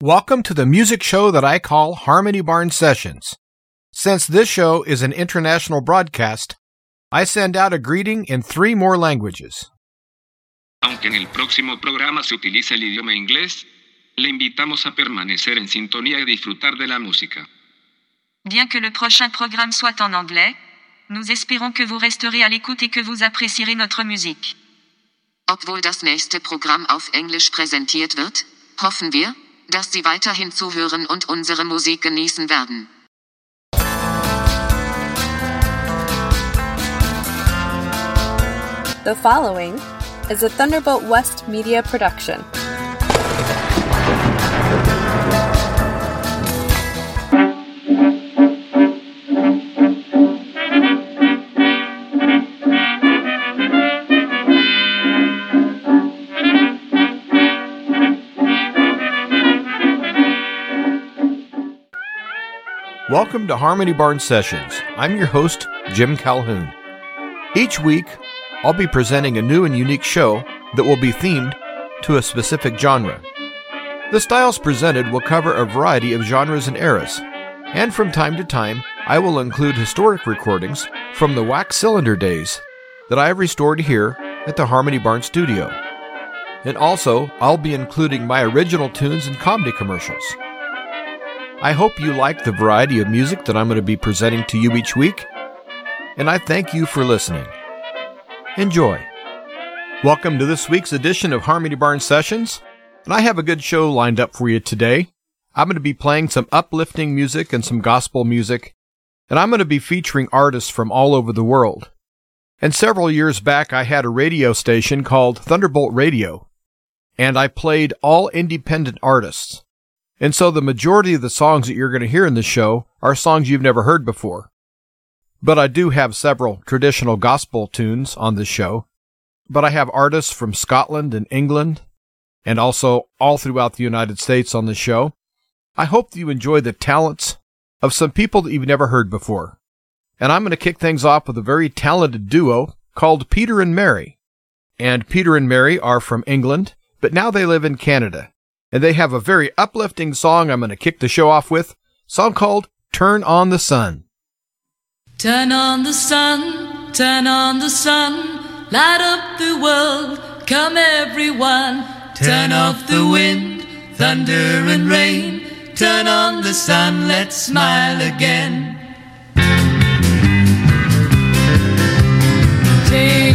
Welcome to the music show that I call Harmony Barn Sessions. Since this show is an international broadcast, I send out a greeting in three more languages. Aunque en el próximo programa se utiliza el idioma inglés, le invitamos a permanecer en sintonía y disfrutar de la música. Bien que le prochain programme soit en anglais, nous espérons que vous resterez à l'écoute et que vous apprécierez notre musique. Obwohl das nächste Programm auf Englisch präsentiert wird, hoffen wir, dass Sie weiterhin zuhören und unsere Musik genießen werden. The following is a Thunderbolt West media production. Welcome to Harmony Barn Sessions. I'm your host, Jim Calhoun. Each week, I'll be presenting a new and unique show that will be themed to a specific genre. The styles presented will cover a variety of genres and eras, and from time to time, I will include historic recordings from the wax cylinder days that I have restored here at the Harmony Barn Studio. And also, I'll be including my original tunes and comedy commercials. I hope you like the variety of music that I'm going to be presenting to you each week, and I thank you for listening. Enjoy. Welcome to this week's edition of Harmony Barn Sessions, and I have a good show lined up for you today. I'm going to be playing some uplifting music and some gospel music, and I'm going to be featuring artists from all over the world. And several years back, I had a radio station called Thunderbolt Radio, and I played all independent artists. And so the majority of the songs that you're going to hear in this show are songs you've never heard before. But I do have several traditional gospel tunes on this show. But I have artists from Scotland and England and also all throughout the United States on the show. I hope that you enjoy the talents of some people that you've never heard before. And I'm going to kick things off with a very talented duo called Peter and Mary. And Peter and Mary are from England, but now they live in Canada and they have a very uplifting song I'm going to kick the show off with, song called Turn on the Sun. Turn on the sun, turn on the sun, light up the world, come everyone. Turn off the wind, thunder and rain, turn on the sun, let's smile again. Tinker,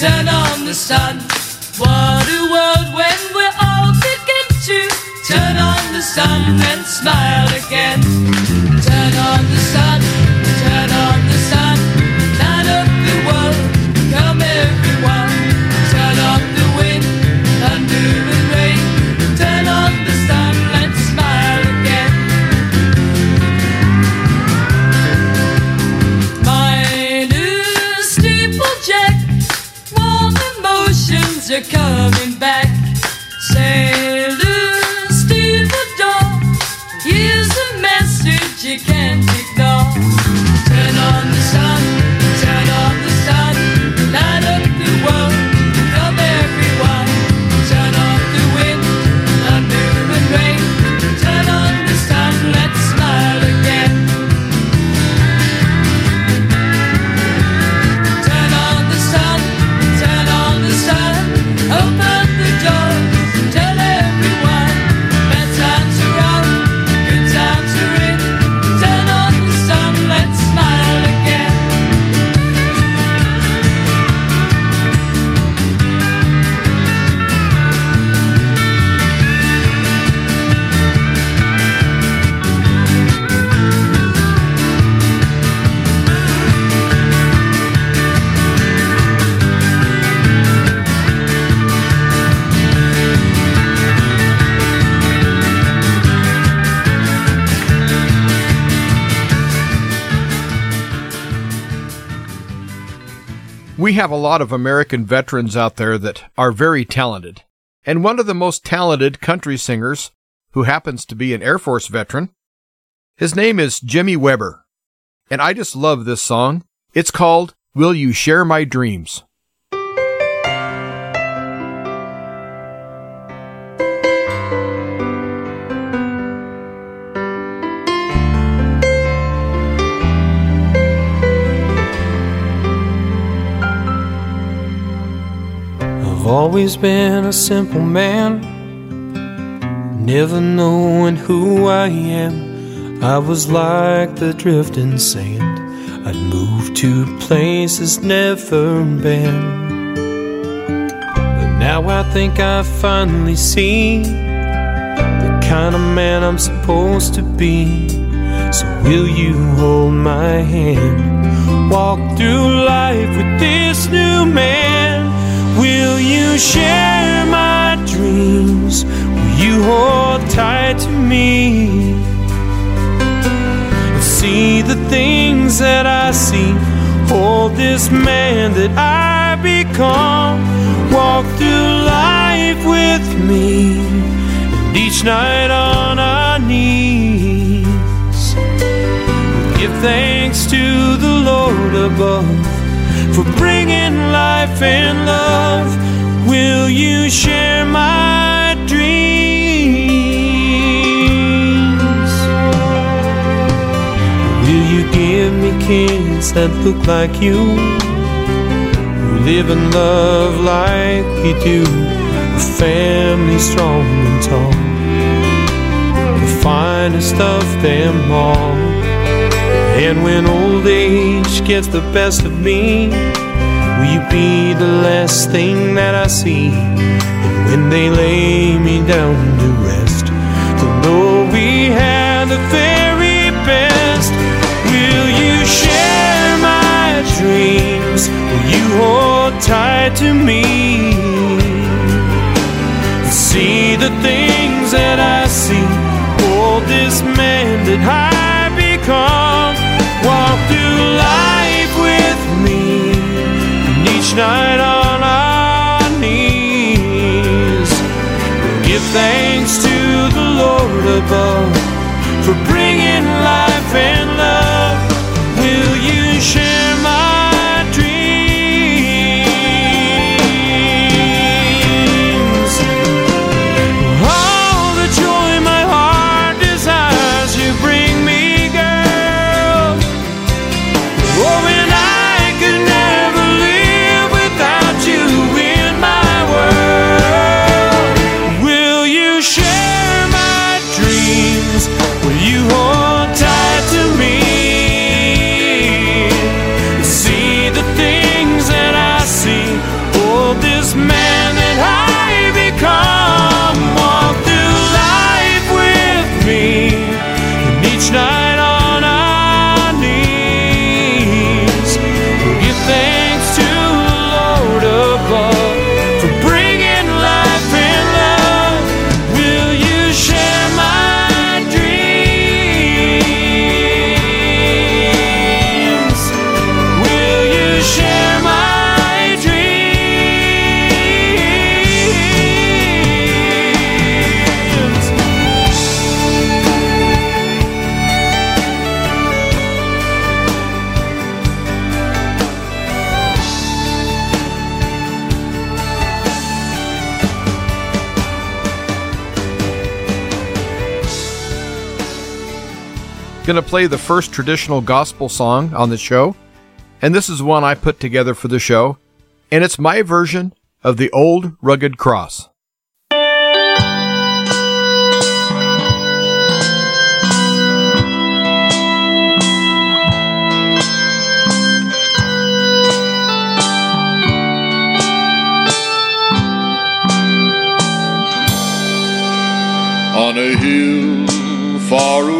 turn on the sun. What a world when we're all begin to turn on the sun and smile again. Turn on the sun, turn on the sun. Have a lot of American veterans out there that are very talented. And one of the most talented country singers, who happens to be an Air Force veteran, his name is Jimmy Weber. And I just love this song. It's called Will You Share My Dreams? Always been a simple man, never knowing who I am. I was like the drifting sand. I'd move to places never been. But now I think I finally see the kind of man I'm supposed to be. So will you hold my hand? Walk through life with this new man. Share my dreams? Will you hold tight to me? And see the things that I see. Hold this man that I become. Walk through life with me. And each night on our knees. we Give thanks to the Lord above for bringing life and love. Will you share my dreams? Will you give me kids that look like you? Who live and love like we do? A family strong and tall, the finest of them all. And when old age gets the best of me, will you be the last thing that I see? And when they lay me down to rest, to know we had the very best. Will you share my dreams? Will you hold tight to me? And See the things that I see. Hold this man that I become. Each night on our knees. Give thanks to the Lord above Going to play the first traditional gospel song on the show. And this is one I put together for the show. And it's my version of the old rugged cross. On a hill far away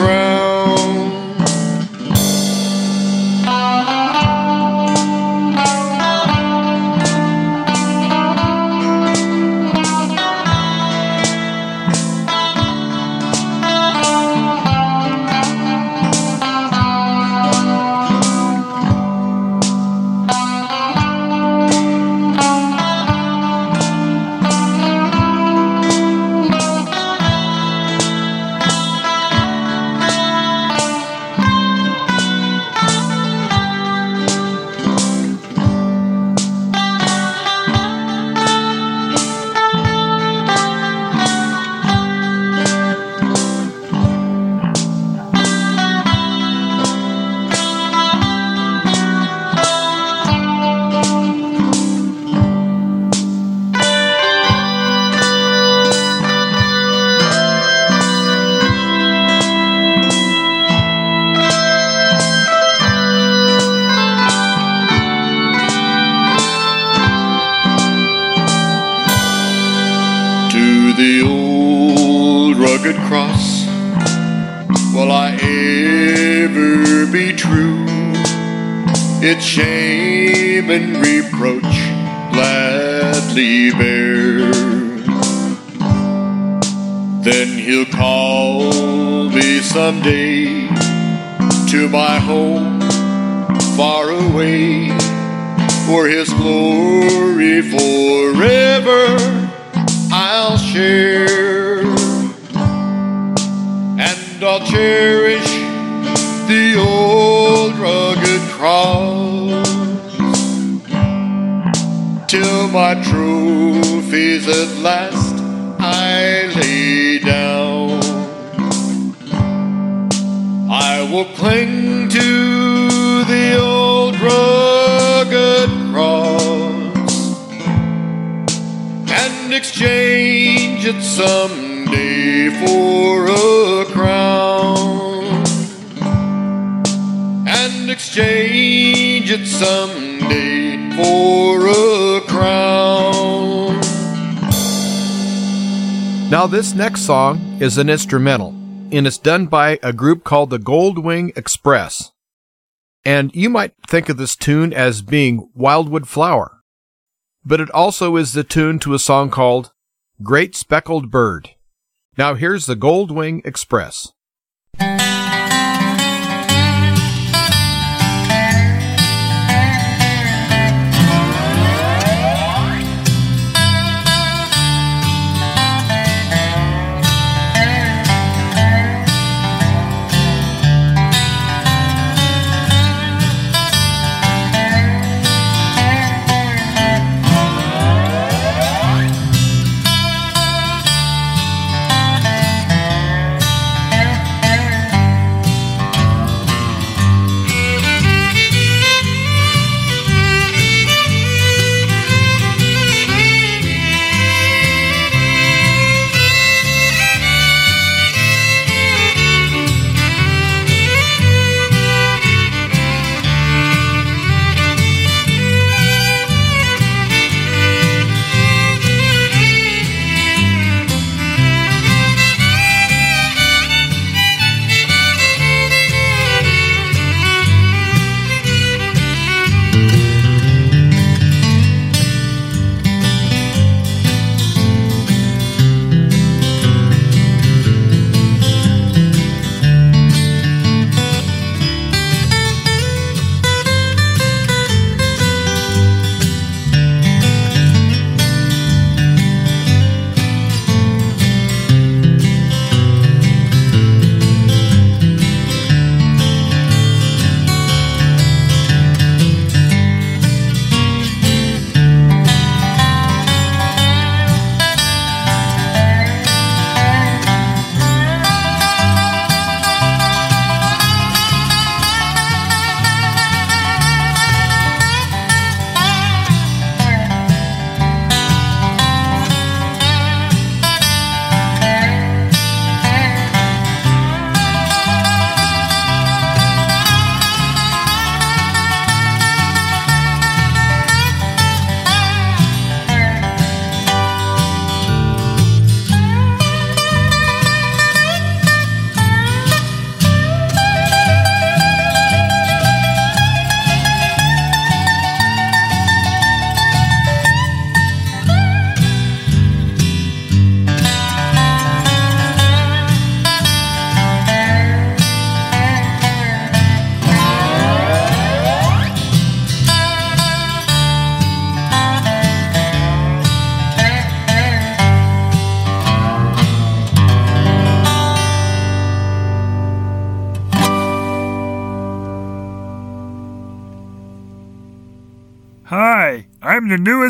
crown. And exchange it someday for a crown. And exchange it someday for a crown. Now, this next song is an instrumental, and it's done by a group called the Goldwing Express. And you might think of this tune as being Wildwood Flower, but it also is the tune to a song called Great Speckled Bird. Now, here's the Goldwing Express.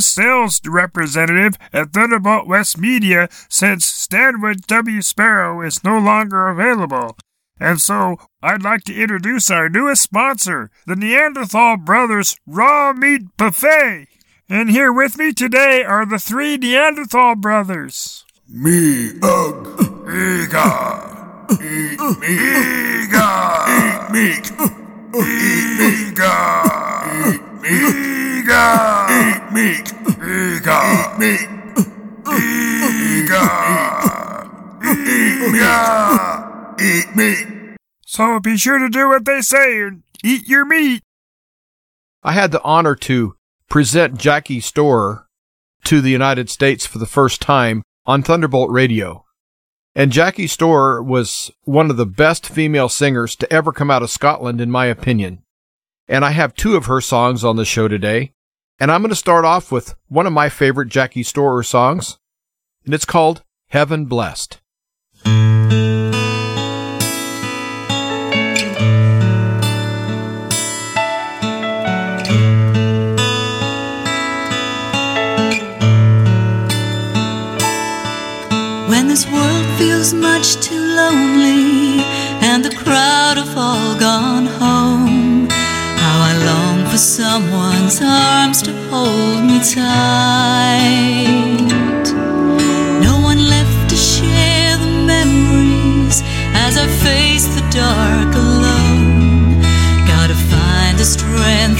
Newest sales representative at Thunderbolt West Media since Stanwood W. Sparrow is no longer available. And so I'd like to introduce our newest sponsor, the Neanderthal Brothers Raw Meat Buffet. And here with me today are the three Neanderthal brothers. Me, ugh, Ega. Eat Mega! Eat meat! Eat Mega! Eat Mega! Eat meat! Mega! Eat meat! Mega! Eat Mega! Eat meat! So be sure to do what they say and eat your meat. I had the honor to present Jackie Storer to the United States for the first time on Thunderbolt Radio. And Jackie Storer was one of the best female singers to ever come out of Scotland, in my opinion. And I have two of her songs on the show today. And I'm going to start off with one of my favorite Jackie Storer songs. And it's called Heaven Blessed. When this world feels much too lonely and the crowd have all gone home, someone's arms to hold me tight. No one left to share the memories as I face the dark alone. Gotta find the strength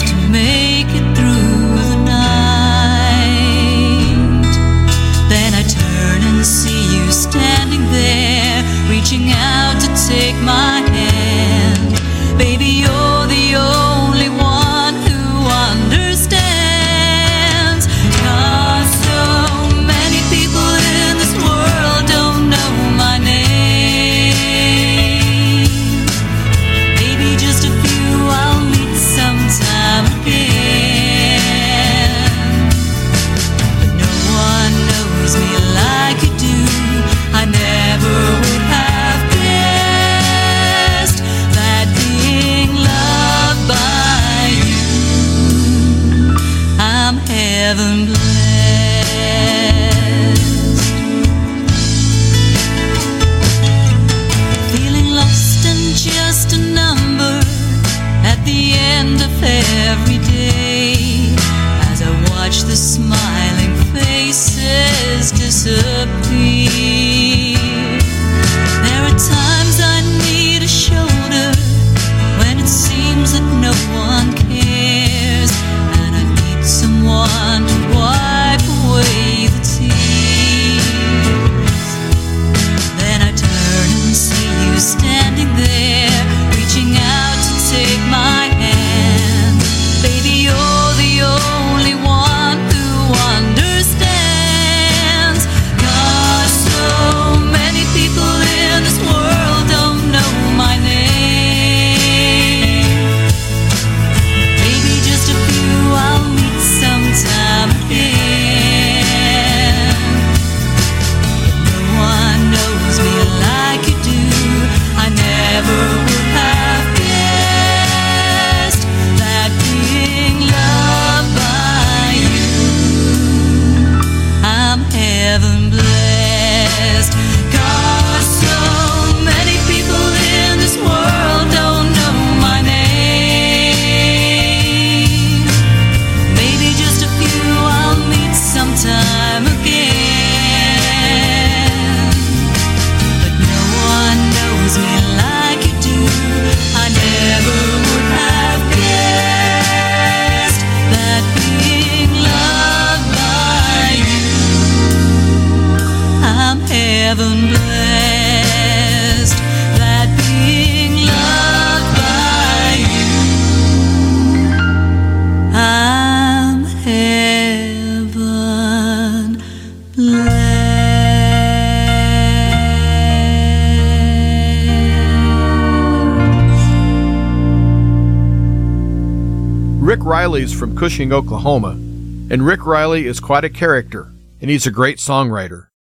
Riley's from Cushing, Oklahoma, and Rick Riley is quite a character, and he's a great songwriter.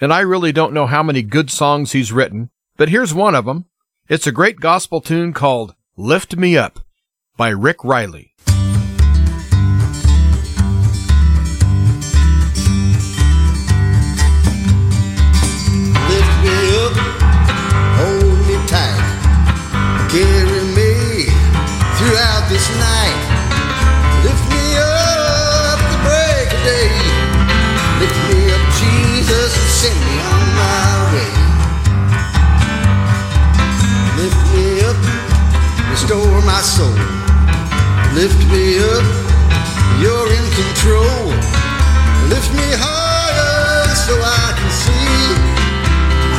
And I really don't know how many good songs he's written, but here's one of them. It's a great gospel tune called Lift Me Up by Rick Riley. soul. Lift me up, you're in control. Lift me higher so I can see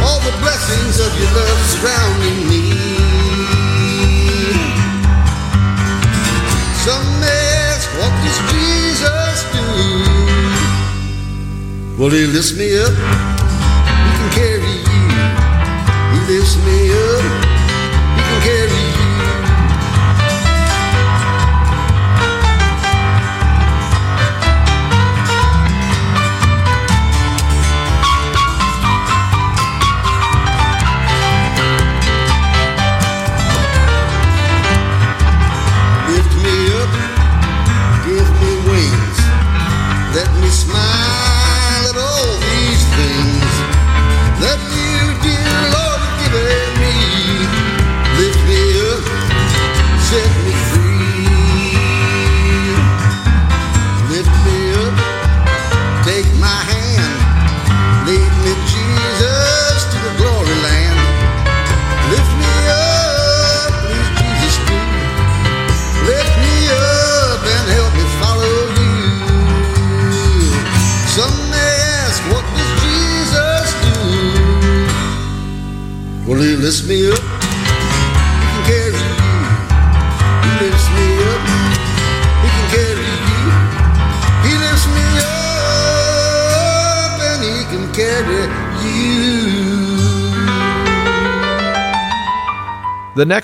all the blessings of your love surrounding me. Some ask, what does Jesus do? Will he lift me up?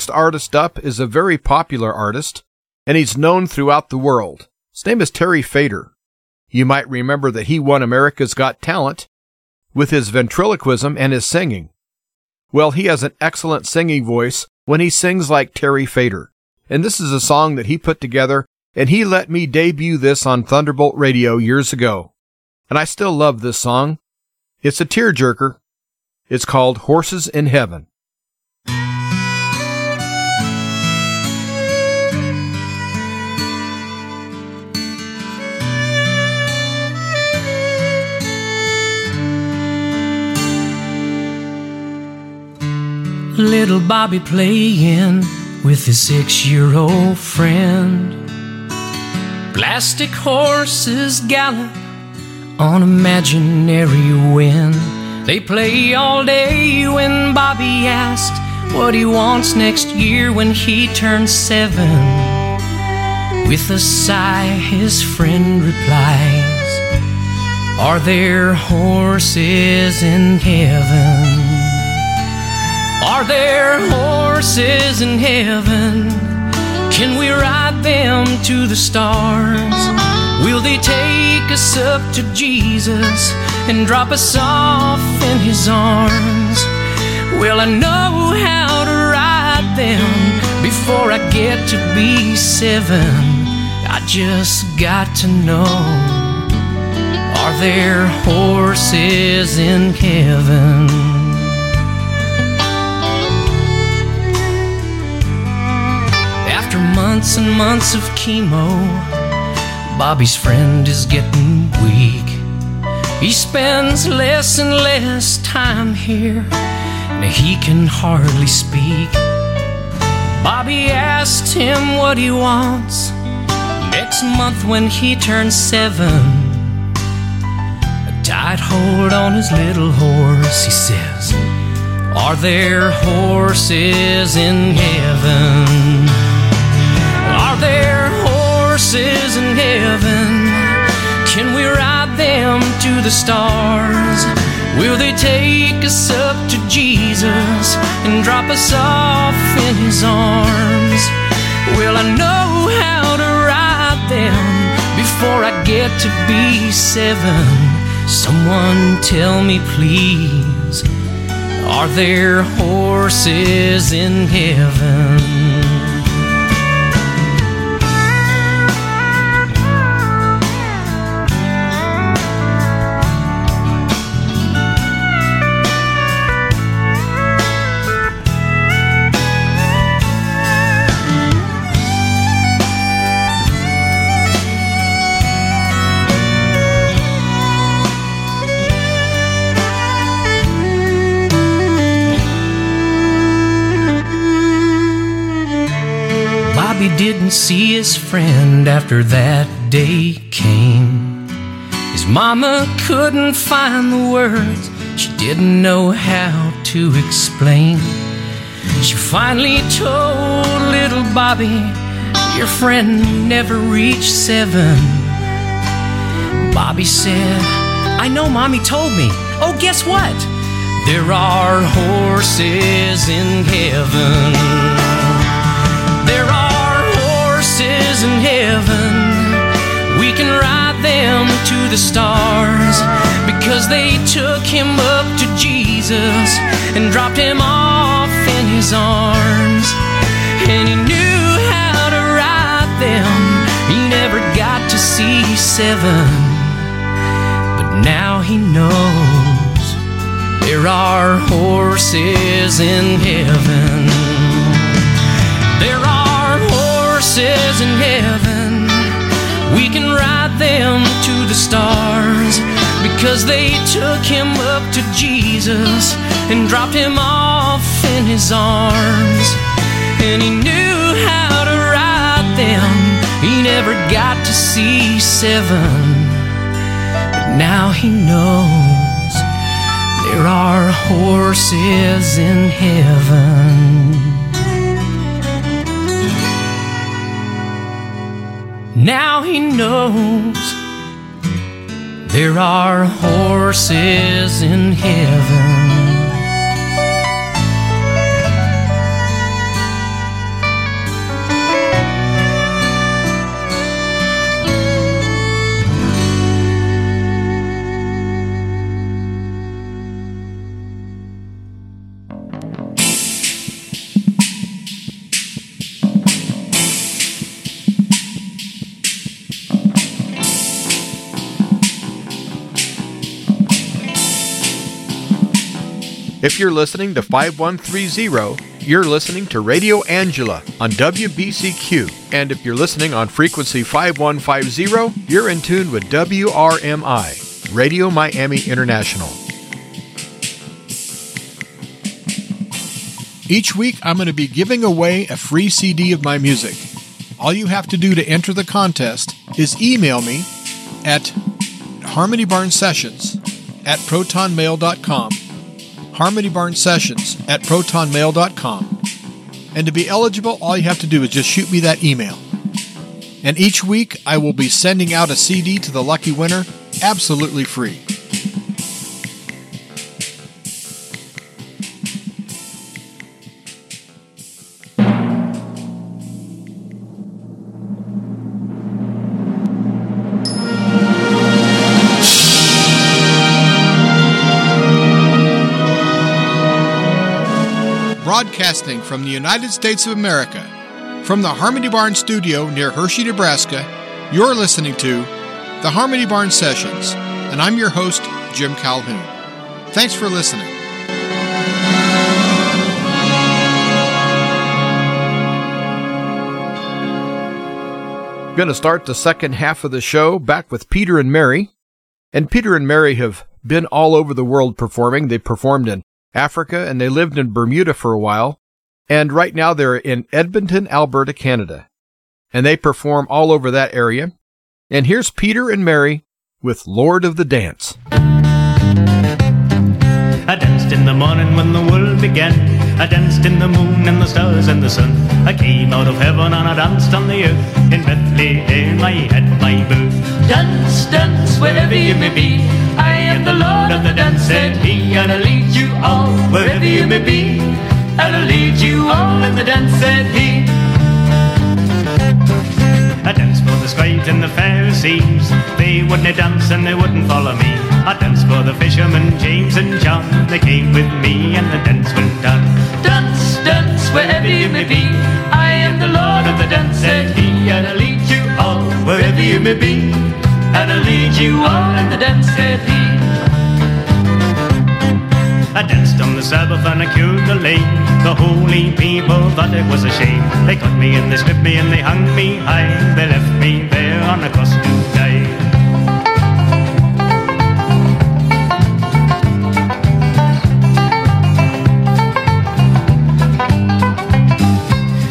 Next artist up is a very popular artist, and he's known throughout the world. His name is Terry Fator. You might remember that he won America's Got Talent with his ventriloquism and his singing. Well, he has an excellent singing voice when he sings like Terry Fator. And this is a song that he put together, and he let me debut this on Thunderbolt Radio years ago. And I still love this song. It's a tearjerker. It's called Horses in Heaven. Little Bobby playing with his six year old friend. Plastic horses gallop on imaginary wind. They play all day when Bobby asked what he wants next year when he turns seven. With a sigh, his friend replies, Are there horses in heaven? Are there horses in heaven? Can we ride them to the stars? Will they take us up to Jesus and drop us off in his arms? Well, I know how to ride them before I get to be seven. I just got to know Are there horses in heaven? Months and months of chemo, Bobby's friend is getting weak. He spends less and less time here, and he can hardly speak. Bobby asked him what he wants next month when he turns seven. A tight hold on his little horse, he says. Are there horses in heaven? Horses in heaven? Can we ride them to the stars? Will they take us up to Jesus and drop us off in his arms? Will I know how to ride them before I get to be seven. Someone tell me, please, are there horses in heaven? Didn't see his friend after that day came. His His mama couldn't find the words, she didn't know how to explain. She finally told little Bobby, Your friend never reached seven. Bobby said, I know mommy told me. Oh, guess what? There are horses in heaven. In heaven. We can ride them to the stars because they took him up to Jesus and dropped him off in his arms. And he knew how to ride them. He never got to see seven, but now he knows there are horses in heaven. In heaven. We can ride them to the stars because they took him up to Jesus and dropped him off in his arms. And he knew how to ride them. He never got to see seven, but now he knows there are horses in heaven. Now he knows there are horses in heaven. If you're listening to 5130, you're listening to Radio Angela on WBCQ. And if you're listening on frequency 5150, you're in tune with WRMI, Radio Miami International. Each week, I'm going to be giving away a free CD of my music. All you have to do to enter the contest is email me at Harmony Barn Sessions at protonmail.com. Harmony Barn Sessions at protonmail.com. And to be eligible, all you have to do is just shoot me that email. And each week, I will be sending out a CD to the lucky winner absolutely free. United States of America, from the Harmony Barn studio near Hershey, Nebraska, you're listening to the Harmony Barn Sessions, and I'm your host, Jim Calhoun. Thanks for listening. Going to start the second half of the show back with Peter and Mary. And Peter and Mary have been all over the world performing. They performed in Africa and they lived in Bermuda for a while. And right now they're in Edmonton, Alberta, Canada. And they perform all over that area. And here's Peter and Mary with Lord of the Dance. I danced in the morning when the world began. I danced in the moon and the stars and the sun. I came out of heaven and I danced on the earth. In Bethlehem I had my birth. Dance, dance, wherever you may be. I am the Lord of the dance, said he. And I'll lead you all, wherever you may be. I'll lead you all in the dance, said he. I danced for the scribes and the Pharisees. They wouldn't dance and they wouldn't follow me. I danced for the fishermen, James and John. They came with me and the dance went on. Dance, dance, wherever you may be. I am the Lord of the dance, said he. And I'll lead you all, wherever you may be. And I'll lead you all in the dance, said he. I danced on the Sabbath and I cured the lame. The holy people thought it was a shame. They cut me and they stripped me and they hung me high. They left me there on a cross to die.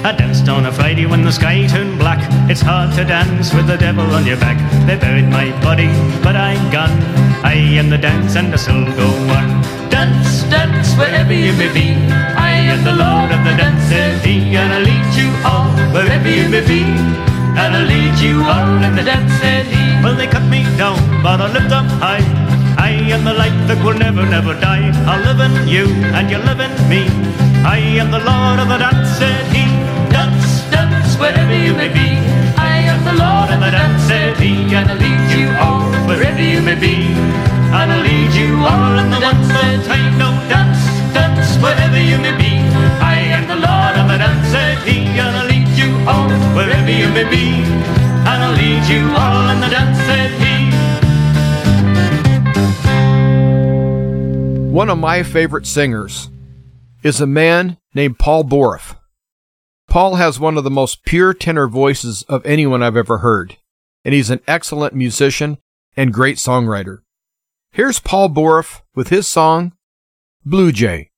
I danced on a Friday when the sky turned black. It's hard to dance with the devil on your back. They buried my body, but I'm gone. I am the dance and the soul go on. Dance, dance, wherever you may be. I am the Lord of the dance, and I'll lead you all wherever you may be. And I'll lead you all in the dance. Well, they cut me down, but I lift up high. I am the light that will never, never die. I live in you, and you live in me. I am the Lord of the dance. Dance, dance, wherever you may be. The Lord of the dance, said he. And I'll lead you all wherever you may be. And I'll lead you all in the dance, said time. No dance, dance, wherever you may be. I am the Lord of the dance, said he. And I'll lead you all wherever you may be. And I'll lead you all in the dance, said he. One of my favorite singers is a man named Paul Borough. Paul has one of the most pure tenor voices of anyone I've ever heard, and he's an excellent musician and great songwriter. Here's Paul Borough with his song, Blue Jay.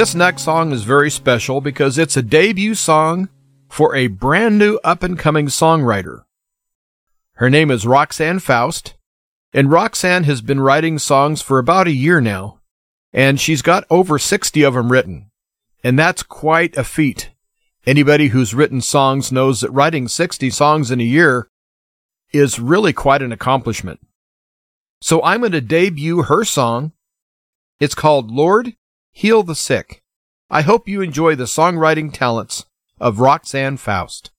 This next song is very special because it's a debut song for a brand new up and coming songwriter. Her name is Roxanne Faust, and Roxanne has been writing songs for about a year now, and she's got over 60 of them written. And that's quite a feat. Anybody who's written songs knows that writing 60 songs in a year is really quite an accomplishment. So I'm going to debut her song. It's called Lord, Heal the Sick. I hope you enjoy the songwriting talents of Roxanne Faust.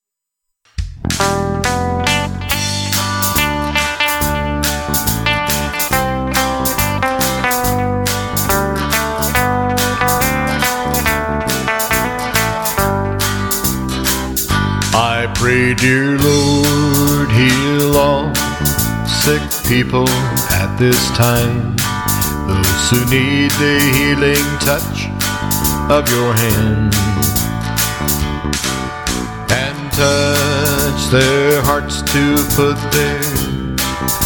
I pray, dear Lord, heal all sick people at this time. Those who need the healing touch of your hand. And touch their hearts to put their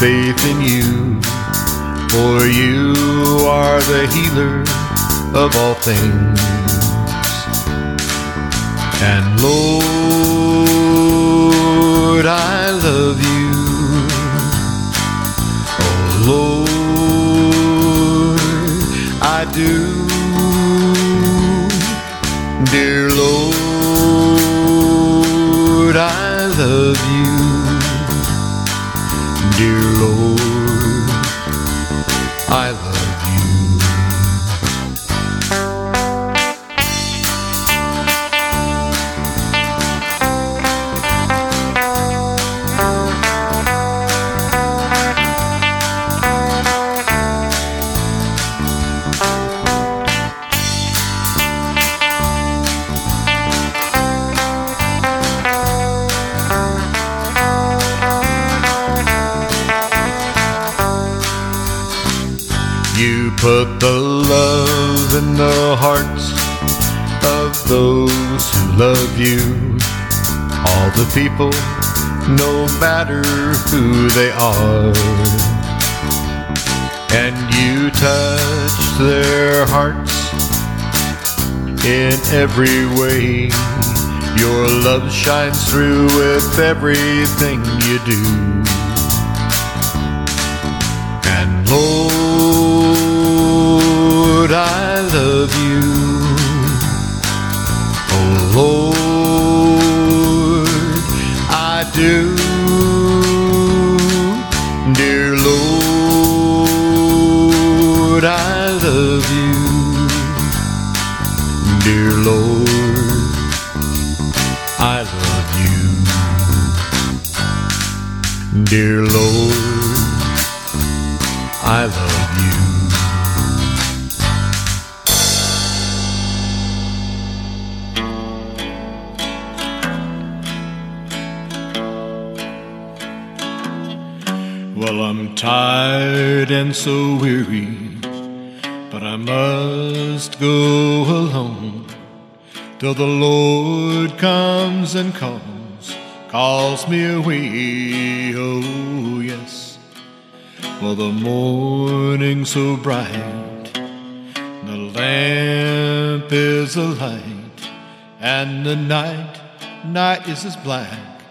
faith in you. For you are the healer of all things. And Lord, I love you. Oh Lord, Do. Dear Lord, I love you. Dear Lord, I love the people, no matter who they are. And you touch their hearts in every way. Your love shines through with everything you do. And Lord, I love you. Do. Dear Lord, I love you. Dear Lord, I love you. Dear Lord, so weary, but I must go alone till the Lord comes and calls, calls me away. Oh, yes. Well, the morning so bright, the lamp is a light, and the night, night is as black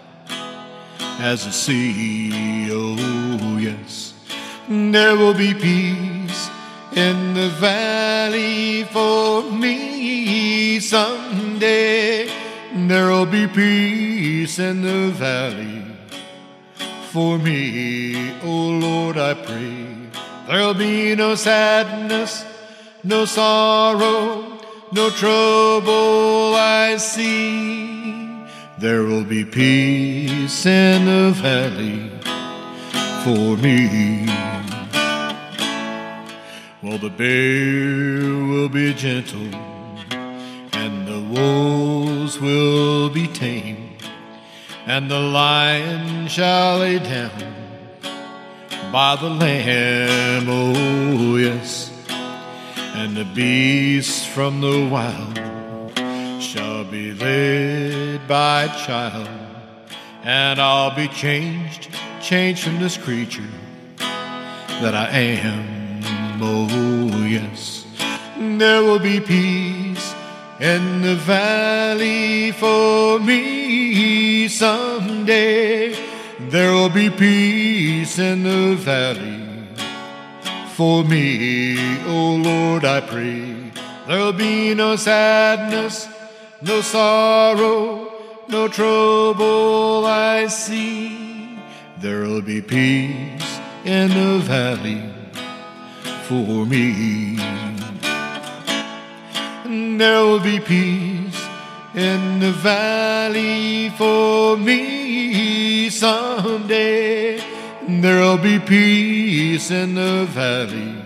as the sea. Oh, yes. There will be peace in the valley for me someday. There will be peace in the valley for me. Oh, Lord, I pray. There'll be no sadness, no sorrow, no trouble I see. There will be peace in the valley for me. Well, the bear will be gentle, and the wolves will be tame, and the lion shall lay down by the lamb. Oh, yes, and the beasts from the wild shall be led by a child, and I'll be changed, changed from this creature that I am. Oh, yes, there will be peace in the valley for me someday. There will be peace in the valley for me, oh Lord, I pray. There'll be no sadness, no sorrow, no trouble I see. There'll be peace in the valley for me. There'll be peace in the valley for me someday. There'll be peace in the valley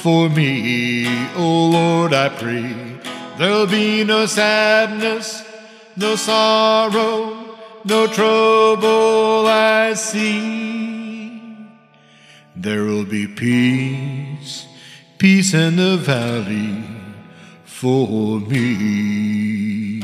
for me, oh Lord, I pray. There'll be no sadness, no sorrow, no trouble I see. There will be peace, peace in the valley for me.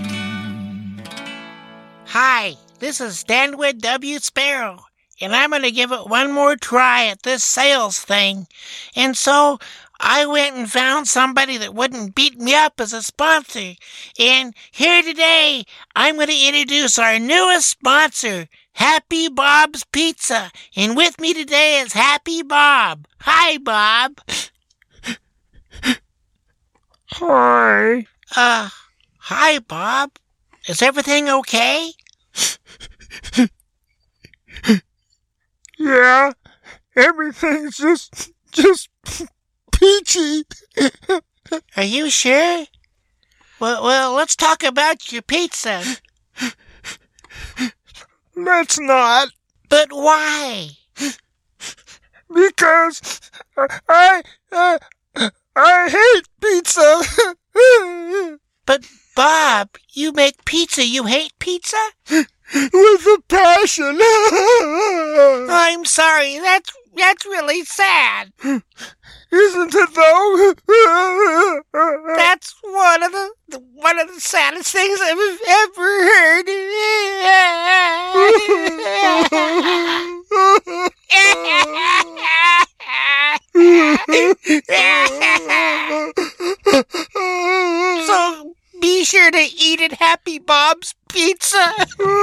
Hi, this is Stanwood W. Sparrow, and I'm going to give it one more try at this sales thing. And so I went and found somebody that wouldn't beat me up as a sponsor. And here today, I'm going to introduce our newest sponsor, Happy Bob's Pizza. And with me today is Happy Bob. Hi, Bob. Hi. Uh, hi, Bob. Is everything okay? Yeah, everything's just, just peachy. Are you sure? Well, well, let's talk about your pizza. Let's not. But why? Because I, uh, I hate pizza. But, Bob, you make pizza. You hate pizza? With a passion. I'm sorry. That's that's really sad. Isn't it though? That's one of the, the one of the saddest things I've ever heard. so be sure to eat at Happy Bob's Pizza.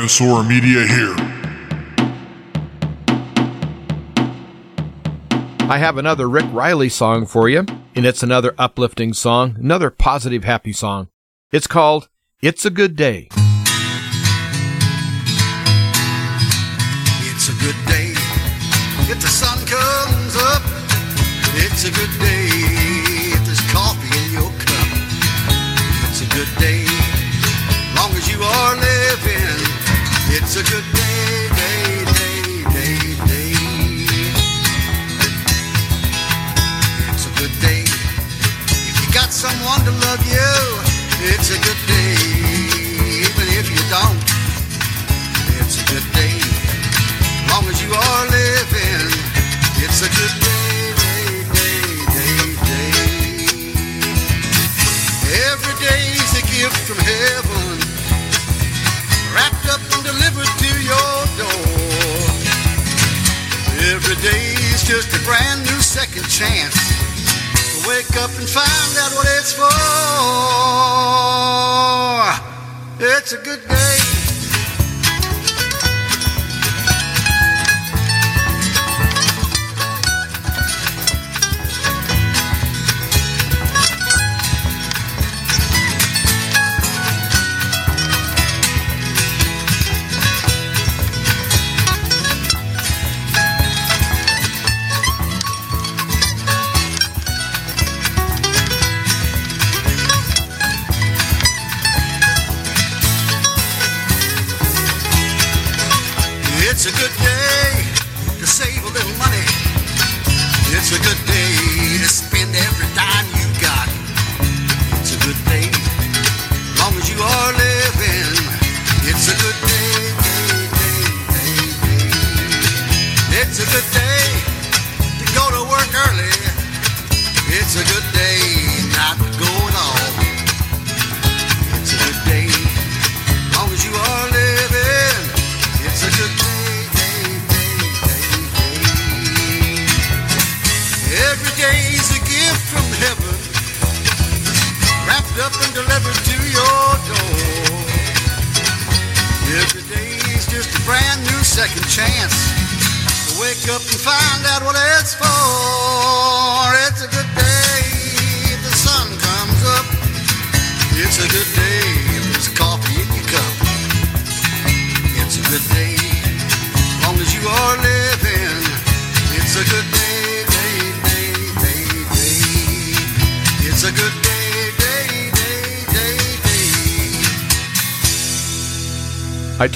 dinosaur media here. I have another Rick Riley song for you, and it's another uplifting song, another positive, happy song. It's called It's a Good Day. It's a good day if the sun comes up. It's a good day if there's coffee in your cup. It's a good day long as you are living. It's a good day, day, day, day, day. It's a good day if you got someone to love you. It's a good day even if you don't. It's a good day long as you are living. It's a good day, day, day, day, day. Every day's a gift from heaven, wrapped up and delivered to your door. Every day's just a brand new second chance to wake up and find out what it's for. It's a good day.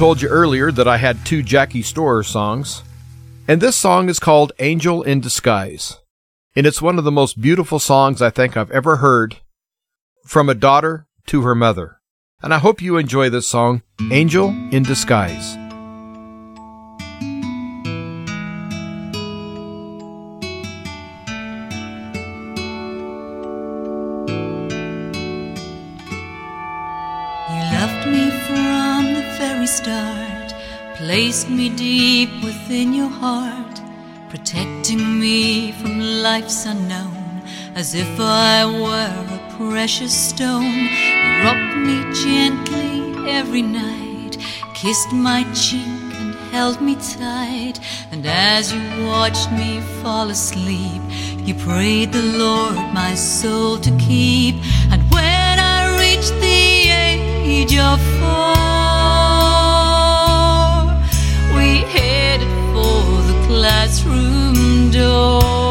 Told you earlier that I had two Jackie Storer songs, and this song is called Angel in Disguise. And it's one of the most beautiful songs I think I've ever heard from a daughter to her mother. And I hope you enjoy this song, Angel in Disguise. Placed me deep within your heart, protecting me from life's unknown, as if I were a precious stone. You rocked me gently every night, kissed my cheek and held me tight, and as you watched me fall asleep, you prayed the Lord my soul to keep. And when I reached the age of four, classroom door.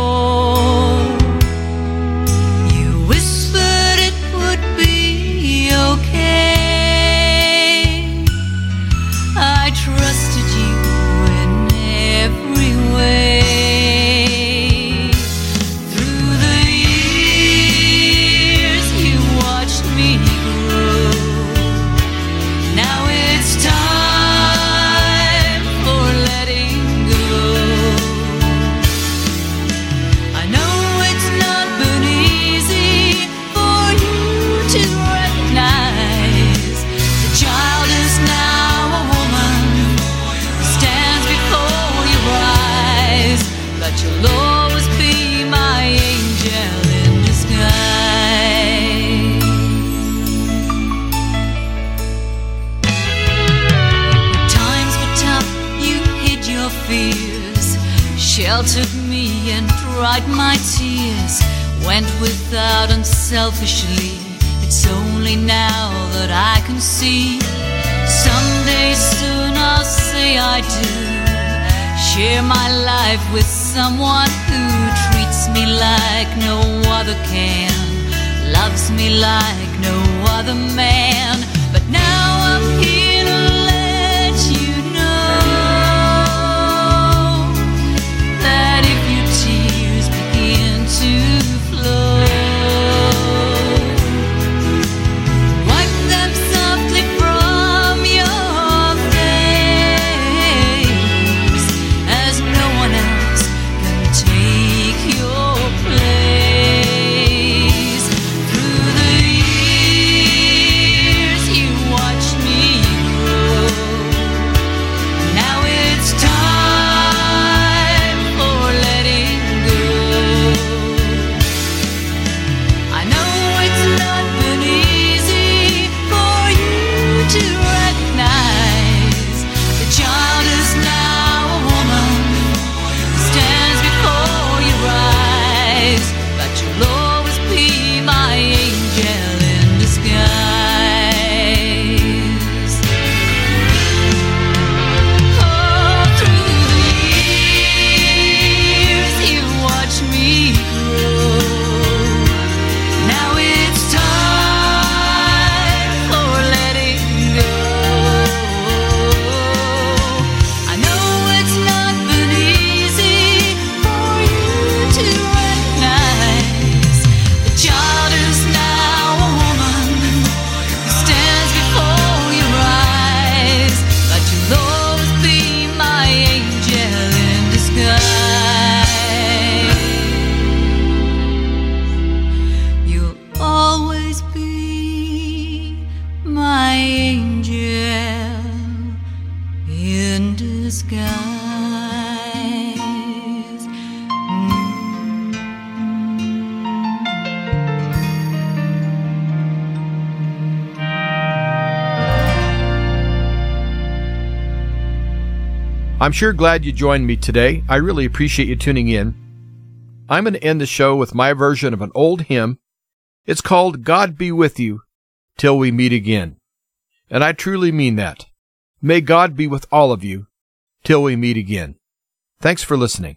Sheltered me and dried my tears. Went without unselfishly. It's only now that I can see. Someday soon I'll say I do. Share my life with someone who treats me like no other can, loves me like no other man. But now I'm sure glad you joined me today. I really appreciate you tuning in. I'm going to end the show with my version of an old hymn. It's called God Be With You Till We Meet Again. And I truly mean that. May God be with all of you till we meet again. Thanks for listening.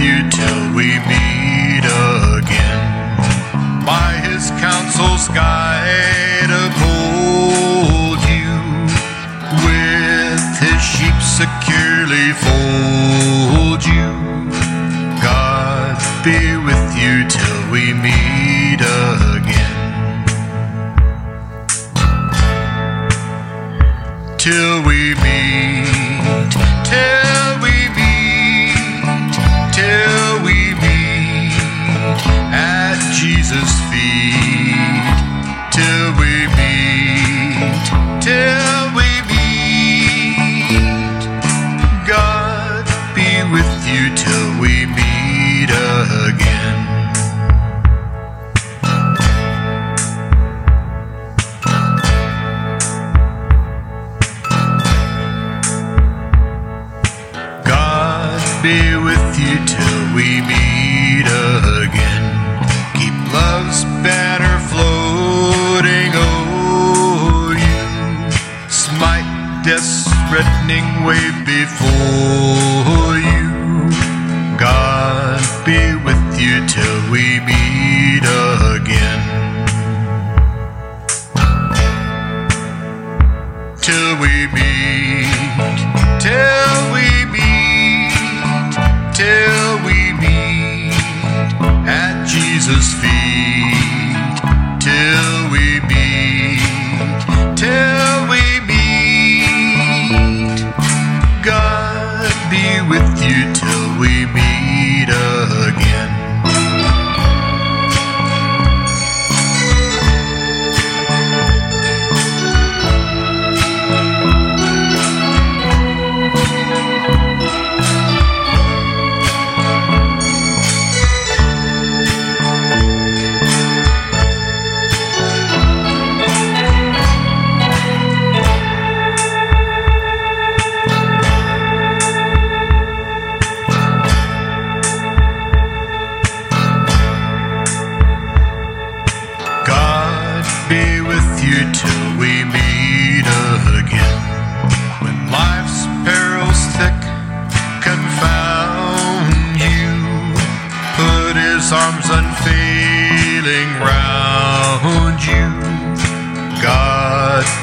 You till we meet again. By his counsel's guide uphold you. With his sheep securely fold you. God be with you till we meet again. Till we meet,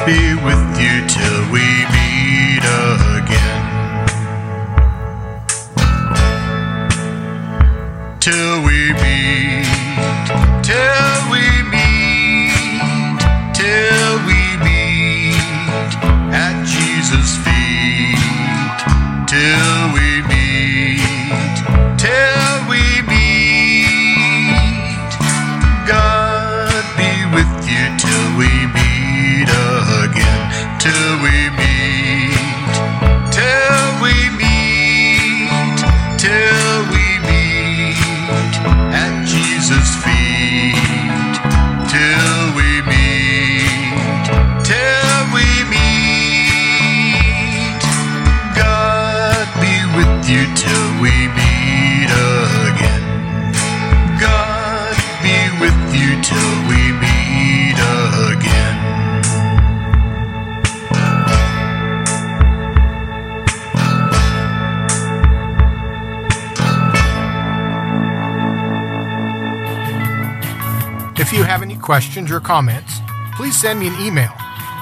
be with you till questions or comments, please send me an email.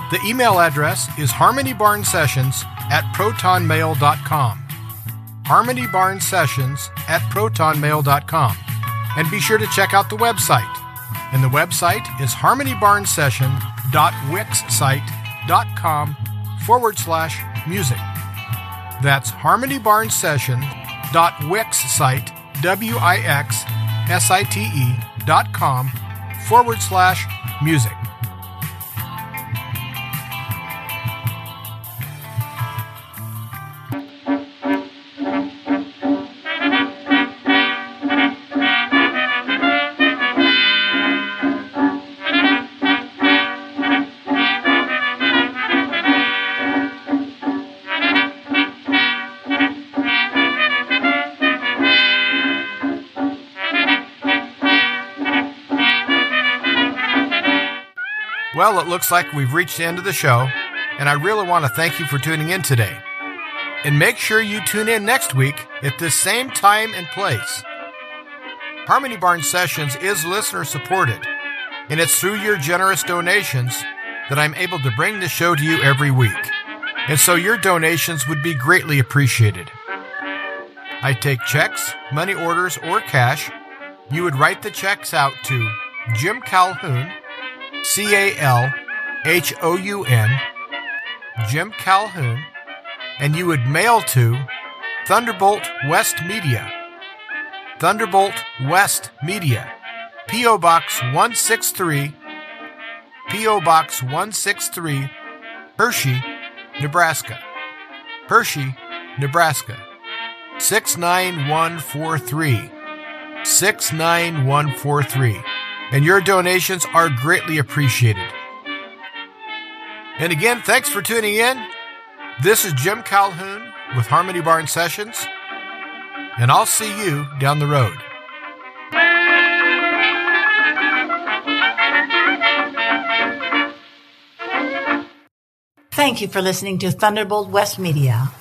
The email address is harmonybarnsessions at protonmail.com. Harmony Barn Sessions at protonmail.com. And be sure to check out the website. And the website is harmonybarnsession.wixsite.com forward slash music. That's harmonybarnsession.wixsite, W-I-X-S-I-T-E dot com forward slash music. Well, it looks like we've reached the end of the show, and I really want to thank you for tuning in today. And make sure you tune in next week at this same time and place. Harmony Barn Sessions is listener supported, and it's through your generous donations that I'm able to bring the show to you every week. And so your donations would be greatly appreciated. I take checks, money orders, or cash. You would write the checks out to Jim Calhoun, C A L H O U N, Jim Calhoun, and you would mail to Thunderbolt West Media. Thunderbolt West Media, P.O. Box 163, P.O. Box 163, Hershey, Nebraska. Hershey, Nebraska. 69143. 69143. And your donations are greatly appreciated. And again, thanks for tuning in. This is Jim Calhoun with Harmony Barn Sessions, and I'll see you down the road. Thank you for listening to Thunderbolt West Media.